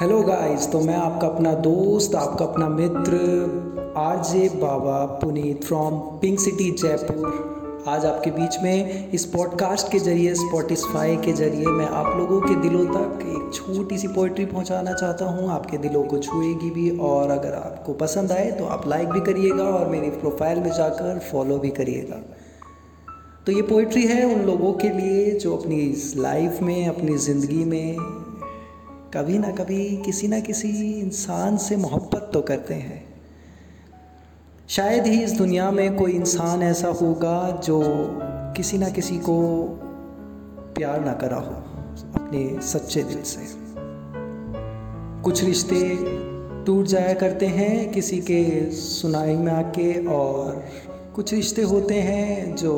Hello guys तो मैं आपका अपना दोस्त, आपका अपना मित्र RJ Baba Puneet from pink city Jaipur. आज आपके बीच में इस पॉडकास्ट के ज़रिए स्पॉटिस्फाई के ज़रिए मैं आप लोगों के दिलों तक एक छोटी सी पोइट्री पहुंचाना चाहता हूँ। आपके दिलों को छुएगी भी और अगर आपको पसंद आए तो आप लाइक भी करिएगा और मेरी प्रोफ़ाइल में जाकर फॉलो भी करिएगा। तो ये पोइट्री है उन लोगों के लिए जो अपनी लाइफ में, अपनी ज़िंदगी में कभी ना कभी किसी ना किसी इंसान से मोहब्बत तो करते हैं। शायद ही इस दुनिया में कोई इंसान ऐसा होगा जो किसी ना किसी को प्यार ना करा हो, अपने सच्चे दिल से। कुछ रिश्ते टूट जाया करते हैं किसी के सुनाई में आके और कुछ रिश्ते होते हैं जो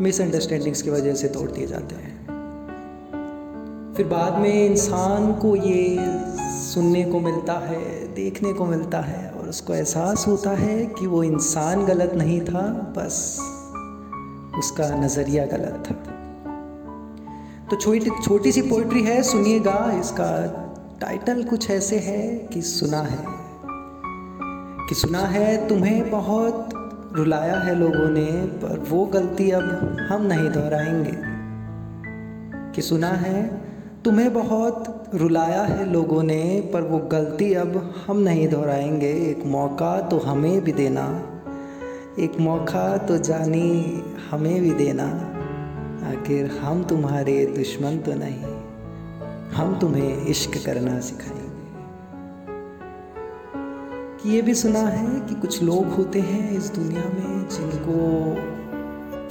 मिसअंडरस्टैंडिंग्स की वजह से तोड़ दिए जाते हैं। फिर बाद में इंसान को ये सुनने को मिलता है, देखने को मिलता है और उसको एहसास होता है कि वो इंसान गलत नहीं था, बस उसका नज़रिया गलत था। तो छोटी छोटी सी पोइट्री है, सुनिएगा, इसका टाइटल कुछ ऐसे है कि सुना है। कि सुना है, तुम्हें बहुत रुलाया है लोगों ने, पर वो गलती अब हम नहीं दोहराएँगे। कि सुना है तुम्हें बहुत रुलाया है लोगों ने, पर वो गलती अब हम नहीं दोहराएँगे। एक मौका तो हमें भी देना। एक मौका तो जानी हमें भी देना। आखिर हम तुम्हारे दुश्मन तो नहीं, हम तुम्हें इश्क करना सिखाएँगे। कि ये भी सुना है कि कुछ लोग होते हैं इस दुनिया में जिनको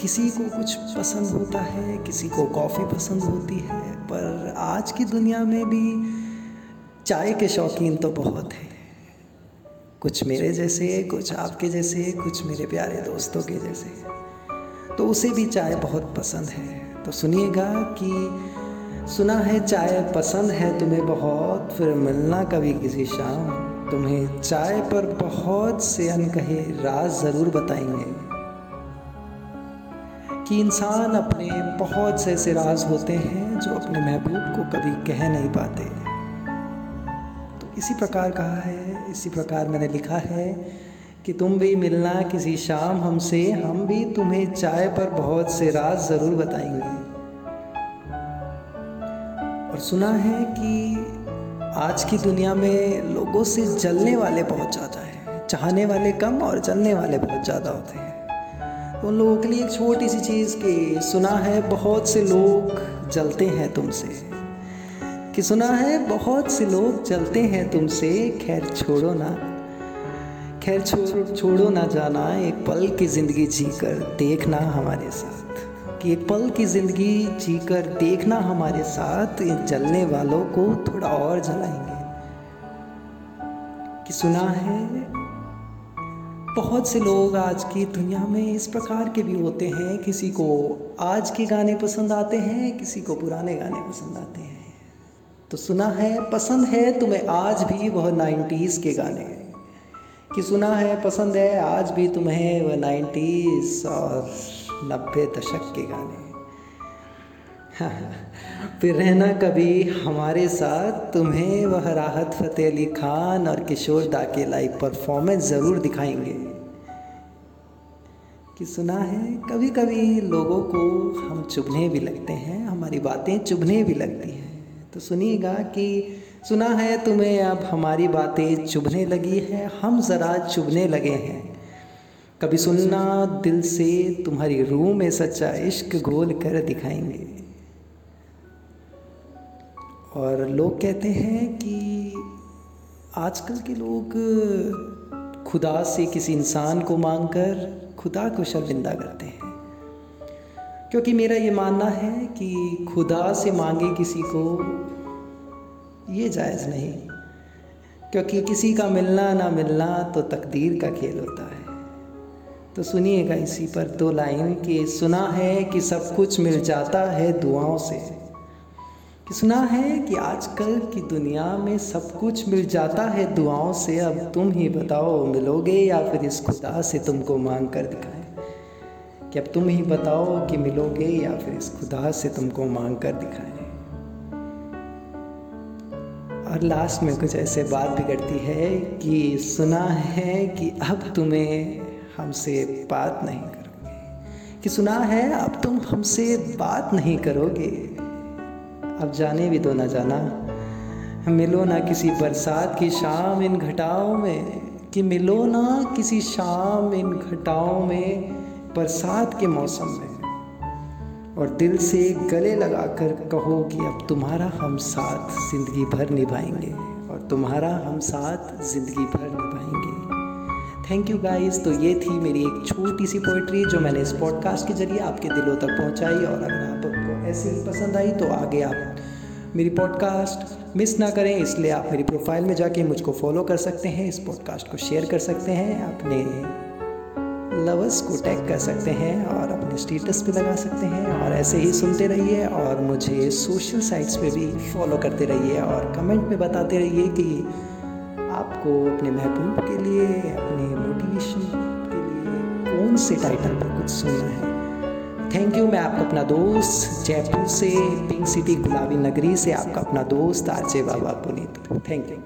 किसी को कुछ पसंद होता है, किसी को कॉफ़ी पसंद होती है, पर आज की दुनिया में भी चाय के शौकीन तो बहुत हैं। कुछ मेरे जैसे, कुछ आपके जैसे, कुछ मेरे प्यारे दोस्तों के जैसे। तो उसे भी चाय बहुत पसंद है। तो सुनिएगा कि सुना है चाय पसंद है तुम्हें बहुत, फिर मिलना कभी किसी शाम। तुम्हें चाय पर बहुत से अनकहे राज ज़रूर बताएँगे। कि इंसान अपने बहुत से ऐसे राज होते हैं जो अपने महबूब को कभी कह नहीं पाते। तो इसी प्रकार कहा है, इसी प्रकार मैंने लिखा है कि तुम भी मिलना किसी शाम हमसे, हम भी तुम्हें चाय पर बहुत से राज ज़रूर बताएँगे। और सुना है कि आज की दुनिया में लोगों से जलने वाले बहुत ज़्यादा हैं, चाहने वाले कम और जलने वाले बहुत ज़्यादा होते हैं। उन लोगों के लिए एक छोटी सी चीज़ कि सुना है, बहुत से लोग जलते हैं तुमसे। कि सुना है, बहुत से लोग जलते हैं तुमसे, खैर छोड़ो ना। खैर छोड़ो छोड़ो ना जाना, एक पल की ज़िंदगी जीकर देखना हमारे साथ। कि एक पल की ज़िंदगी जीकर देखना हमारे साथ, इन जलने वालों को थोड़ा और जलाएँगे। कि सुना है बहुत से लोग आज की दुनिया में इस प्रकार के भी होते हैं। किसी को आज के गाने पसंद आते हैं, किसी को पुराने गाने पसंद आते हैं। तो सुना है, पसंद है तुम्हें आज भी वह नाइन्टीज़ के गाने। कि सुना है, पसंद है, आज भी तुम्हें वह नाइन्टीज़ और नब्बे दशक के गाने। फिर रहना कभी हमारे साथ। तुम्हें वह राहत फ़तेह अली खान और किशोर दा के लाइव परफॉर्मेंस ज़रूर दिखाएँगे। कि सुना है कभी कभी लोगों को हम चुभने भी लगते हैं, हमारी बातें चुभने भी लगती हैं। तो सुनिएगा कि सुना है तुम्हें अब हमारी बातें चुभने लगी है, हम ज़रा चुभने लगे हैं। कभी सुनना दिल से तुम्हारी रूह में सच्चा इश्क घोल कर दिखाएँगे। और लोग कहते हैं कि आजकल के लोग खुदा से किसी इंसान को मांगकर खुदा को शर्मिंदा करते हैं। क्योंकि मेरा ये मानना है कि खुदा से मांगे किसी को ये जायज़ नहीं। क्योंकि किसी का मिलना ना मिलना तो तकदीर का खेल होता है। तो सुनिएगा इसी पर दो लाइन कि सुना है कि सब कुछ मिल जाता है दुआओं से। कि सुना है कि आजकल की दुनिया में सब कुछ मिल जाता है दुआओं से। अब तुम ही बताओ, मिलोगे या फिर इस खुदा से तुमको मांग कर दिखाएँ? कि अब तुम ही बताओ कि मिलोगे या फिर इस खुदा से तुमको मांग कर दिखाएँ? और लास्ट में कुछ ऐसे बात बिगड़ती है कि सुना है कि अब तुम्हें हमसे बात नहीं करोगे। कि सुना है, अब तुम हमसे बात नहीं करोगे। अब जाने भी दो ना जाना। मिलो ना किसी बरसात की शाम इन घटाओं में। कि मिलो ना किसी शाम इन घटाओं में बरसात के मौसम में। और दिल से गले लगाकर कहो कि अब तुम्हारा हम साथ ज़िंदगी भर निभाएँगे। और तुम्हारा हम साथ ज़िंदगी भर निभाएँगे। थैंक यू गाइस तो ये थी मेरी एक छोटी सी पोइट्री जो मैंने इस पॉडकास्ट के ज़रिए आपके दिलों तक पहुंचाई। और अगर आपको ऐसी ही पसंद आई तो आगे आप मेरी पॉडकास्ट मिस ना करें, इसलिए आप मेरी प्रोफ़ाइल में जाके मुझको फॉलो कर सकते हैं, इस पॉडकास्ट को शेयर कर सकते हैं, अपने लवर्स को टैग कर सकते हैं और अपने स्टेटस पे लगा सकते हैं और ऐसे ही सुनते रहिए और मुझे सोशल साइट्स पे भी फॉलो करते रहिए और कमेंट में बताते रहिए कि आपको अपने महबूब के लिए, अपने मोटिवेशन के लिए कौन से टाइटल पर कुछ सुनना है। थैंक यू मैं आपका अपना दोस्त जयपुर से पिंक सिटी गुलाबी नगरी से आपका अपना दोस्त, RJ Baba Puneet. Thank you